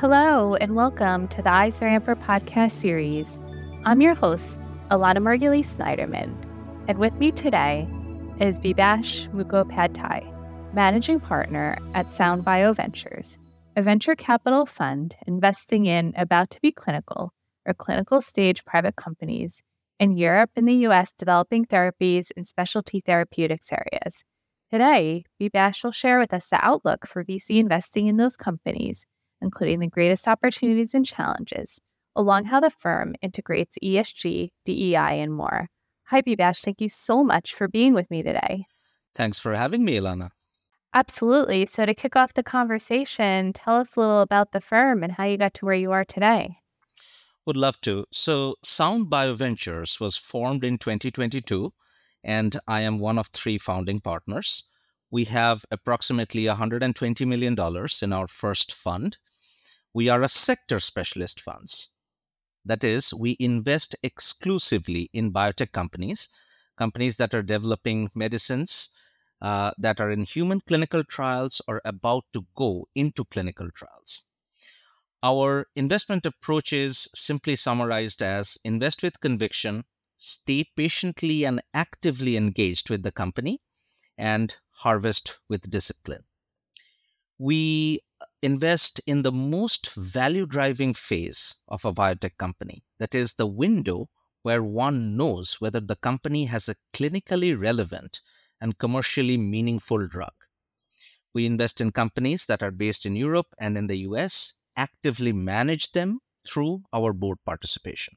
Hello, and welcome to the EisnerAmper podcast series. I'm your host, Elana Margulies Snyderman, and with me today is Bibhash Mukhopadhyay, managing partner at Sound Bioventures, a venture capital fund investing in about to be clinical or clinical stage private companies in Europe and the US developing therapies in specialty therapeutics areas. Today, Bibhash will share with us the outlook for VC investing in those companies including the greatest opportunities and challenges, along how the firm integrates ESG, DEI, and more. Hi, Bibhash. Thank you so much for being with me today. Thanks for having me, Elana. Absolutely. So, to kick off the conversation, tell us a little about the firm and how you got to where you are today. Would love to. So, Sound Bioventures was formed in 2022, and I am one of three founding partners. We have approximately $120 million in our first fund, we are a sector specialist funds. That is, we invest exclusively in biotech companies, companies that are developing medicines uh, that are in human clinical trials or about to go into clinical trials. Our investment approach is simply summarized as invest with conviction, stay patiently and actively engaged with the company, and harvest with discipline. We invest in the most value driving phase of a biotech company. That is the window where one knows whether the company has a clinically relevant and commercially meaningful drug. We invest in companies that are based in Europe and in the US, actively manage them through our board participation.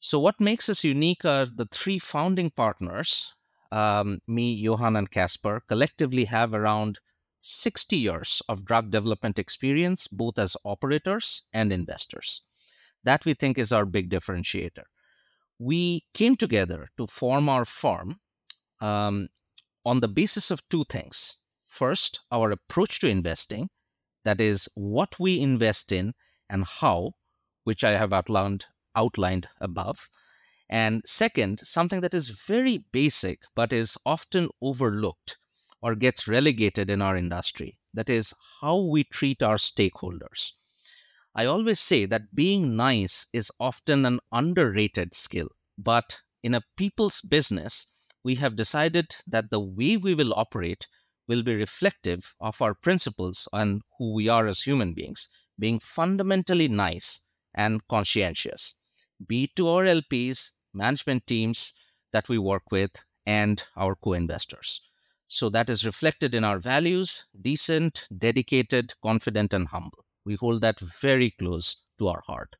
So, what makes us unique are the three founding partners um, me, Johan, and Casper collectively have around 60 years of drug development experience, both as operators and investors. That we think is our big differentiator. We came together to form our firm um, on the basis of two things. First, our approach to investing, that is, what we invest in and how, which I have outlined, outlined above. And second, something that is very basic but is often overlooked or gets relegated in our industry. That is, how we treat our stakeholders. I always say that being nice is often an underrated skill, but in a people's business, we have decided that the way we will operate will be reflective of our principles and who we are as human beings, being fundamentally nice and conscientious, be it to our LPs, management teams that we work with, and our co investors. So that is reflected in our values decent, dedicated, confident, and humble. We hold that very close to our heart.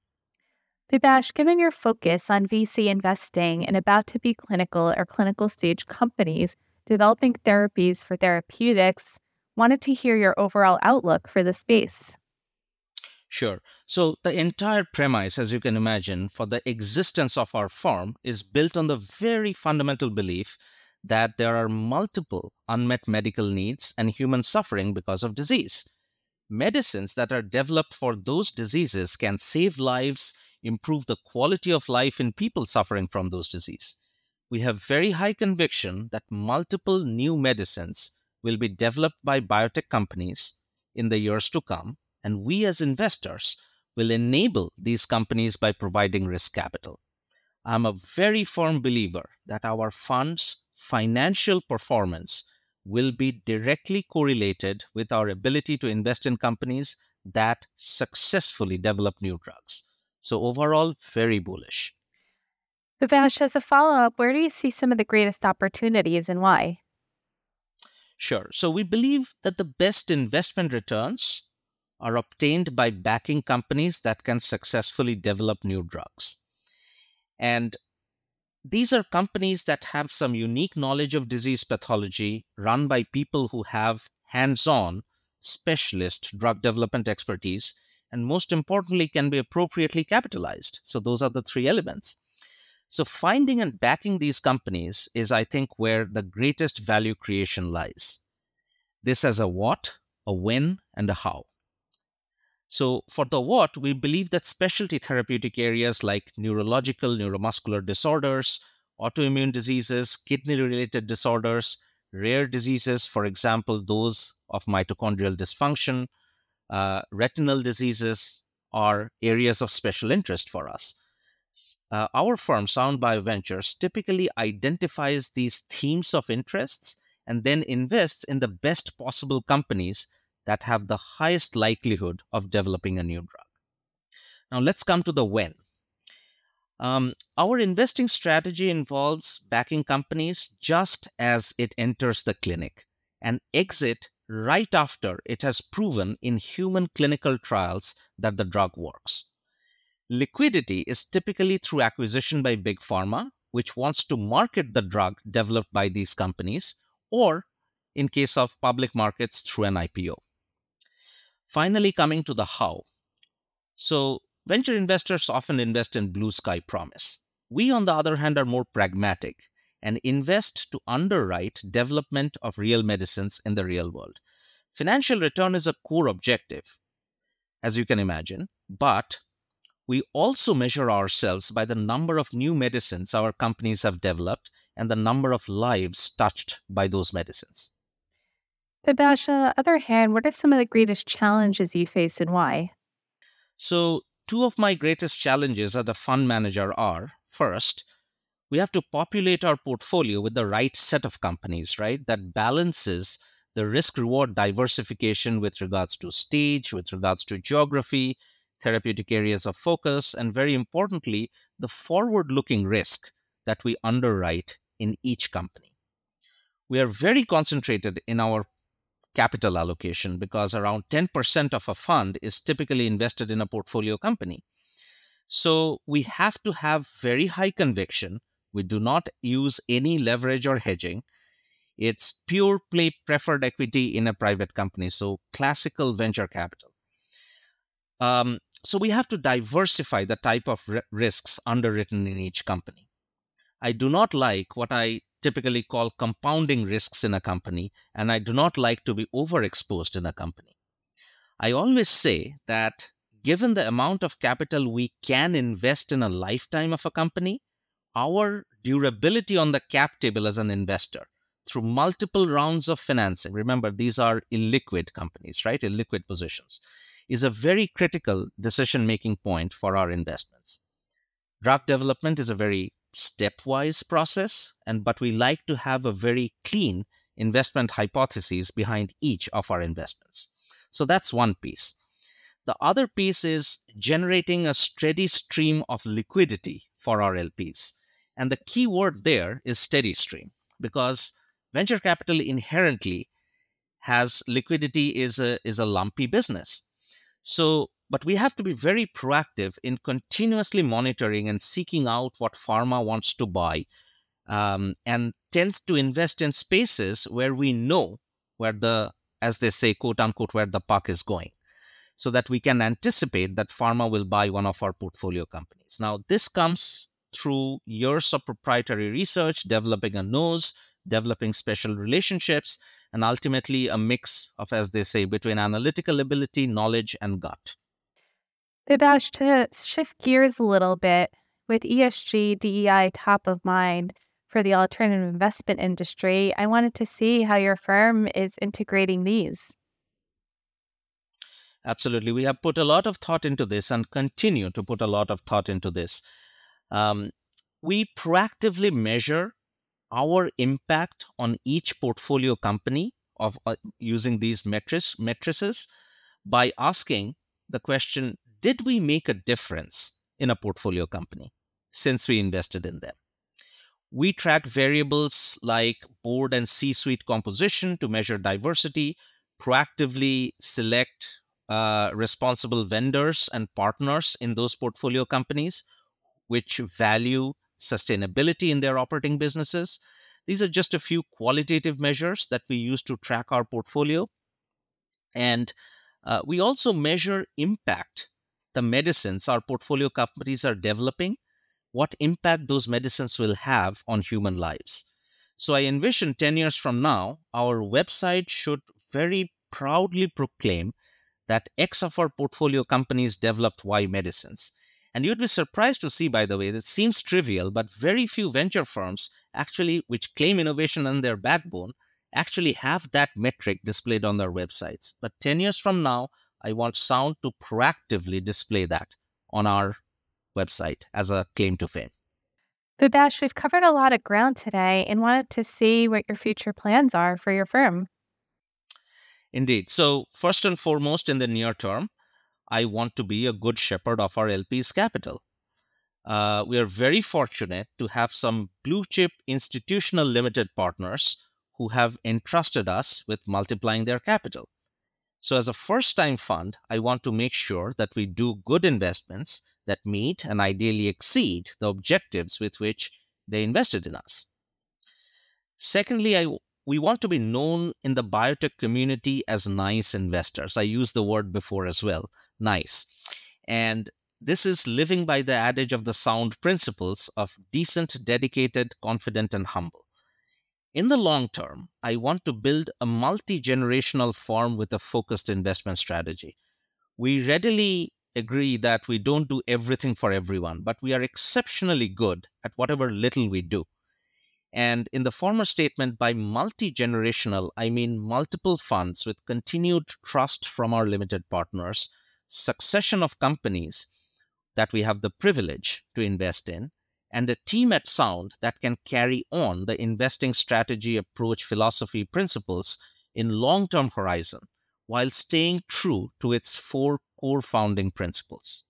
Bibhash, given your focus on VC investing and about to be clinical or clinical stage companies developing therapies for therapeutics, wanted to hear your overall outlook for the space. Sure. So, the entire premise, as you can imagine, for the existence of our firm is built on the very fundamental belief that there are multiple unmet medical needs and human suffering because of disease. Medicines that are developed for those diseases can save lives, improve the quality of life in people suffering from those diseases. We have very high conviction that multiple new medicines will be developed by biotech companies in the years to come, and we as investors will enable these companies by providing risk capital. I'm a very firm believer that our funds financial performance will be directly correlated with our ability to invest in companies that successfully develop new drugs. So, overall, very bullish. Bibhash, as a follow up, where do you see some of the greatest opportunities and why? Sure. So, we believe that the best investment returns are obtained by backing companies that can successfully develop new drugs. And these are companies that have some unique knowledge of disease pathology run by people who have hands on specialist drug development expertise and most importantly can be appropriately capitalized. So those are the three elements. So finding and backing these companies is i think where the greatest value creation lies. This has a what a when and a how so, for the what, we believe that specialty therapeutic areas like neurological, neuromuscular disorders, autoimmune diseases, kidney related disorders, rare diseases, for example, those of mitochondrial dysfunction, uh, retinal diseases are areas of special interest for us. Uh, our firm, Sound Bioventures, typically identifies these themes of interests and then invests in the best possible companies that have the highest likelihood of developing a new drug. Now, let's come to the when. Um, our investing strategy involves backing companies just as it enters the clinic and exit right after it has proven in human clinical trials that the drug works. Liquidity is typically through acquisition by Big Pharma, which wants to market the drug developed by these companies, or in case of public markets, through an IPO. Finally, coming to the how. So, venture investors often invest in blue sky promise. We, on the other hand, are more pragmatic and invest to underwrite development of real medicines in the real world. Financial return is a core objective, as you can imagine, but we also measure ourselves by the number of new medicines our companies have developed and the number of lives touched by those medicines. Bibhash, on the other hand, what are some of the greatest challenges you face and why? So, two of my greatest challenges as a fund manager are first, we have to populate our portfolio with the right set of companies, right? That balances the risk reward diversification with regards to stage, with regards to geography, therapeutic areas of focus, and very importantly, the forward looking risk that we underwrite in each company. We are very concentrated in our capital allocation because around 10% of a fund is typically invested in a portfolio company. So we have to have very high conviction. We do not use any leverage or hedging. It's pure play preferred equity in a private company. So classical venture capital. Um, so we have to diversify the type of risks underwritten in each company. I do not like what I typically call compounding risks in a company, and I do not like to be overexposed in a company. I always say that given the amount of capital we can invest in a lifetime of a company, our durability on the cap table as an investor through multiple rounds of financing, remember, these are illiquid companies, right? Illiquid positions is a very critical decision making point for our investments. Drug development is a very stepwise process, and but we like to have a very clean investment hypotheses behind each of our investments. So that's one piece. The other piece is generating a steady stream of liquidity for our LPs. And the key word there is steady stream because venture capital inherently has liquidity is a is a lumpy business so, but we have to be very proactive in continuously monitoring and seeking out what pharma wants to buy um, and tends to invest in spaces where we know where the, as they say, quote unquote, where the puck is going so that we can anticipate that pharma will buy one of our portfolio companies. Now, this comes through years of proprietary research, developing a nose, developing special relationships, and ultimately a mix of, as they say, between analytical ability, knowledge, and gut. Bibhash, to shift gears a little bit, with ESG, DEI top of mind for the alternative investment industry, I wanted to see how your firm is integrating these. Absolutely. We have put a lot of thought into this and continue to put a lot of thought into this. Um, we proactively measure our impact on each portfolio company of uh, using these metrics matrices by asking the question did we make a difference in a portfolio company since we invested in them? We track variables like board and c suite composition to measure diversity proactively select uh, responsible vendors and partners in those portfolio companies which value sustainability in their operating businesses. These are just a few qualitative measures that we use to track our portfolio. And uh, we also measure impact, the medicines our portfolio companies are developing, what impact those medicines will have on human lives. So I envision 10 years from now, our website should very proudly proclaim that X of our portfolio companies developed Y medicines. And you'd be surprised to see, by the way, that seems trivial, but very few venture firms actually, which claim innovation on their backbone, actually have that metric displayed on their websites. But 10 years from now, I want Sound to proactively display that on our website as a claim to fame. Bibhash, we've covered a lot of ground today and wanted to see what your future plans are for your firm. Indeed. So, first and foremost, in the near term, I want to be a good shepherd of our LP's capital. Uh, we are very fortunate to have some blue chip institutional limited partners who have entrusted us with multiplying their capital. So, as a first time fund, I want to make sure that we do good investments that meet and ideally exceed the objectives with which they invested in us. Secondly, I, we want to be known in the biotech community as nice investors. I used the word before as well nice. And this is living by the adage of the sound principles of decent, dedicated, confident, and humble. In the long term, I want to build a multi generational firm with a focused investment strategy. We readily agree that we don't do everything for everyone, but we are exceptionally good at whatever little we do. And in the former statement, by multi generational, I mean multiple funds with continued trust from our limited partners, succession of companies that we have the privilege to invest in, and a team at Sound that can carry on the investing strategy, approach, philosophy, principles in long term horizon while staying true to its four core founding principles.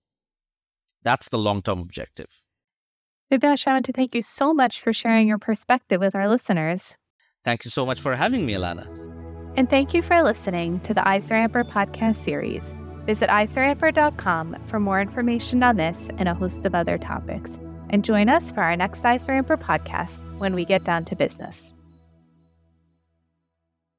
That's the long term objective. Bibhash, I want to thank you so much for sharing your perspective with our listeners. Thank you so much for having me, Elana. And thank you for listening to the EisnerAmper podcast series. Visit EisnerAmper.com for more information on this and a host of other topics and join us for our next EisnerAmper podcast when we get down to business.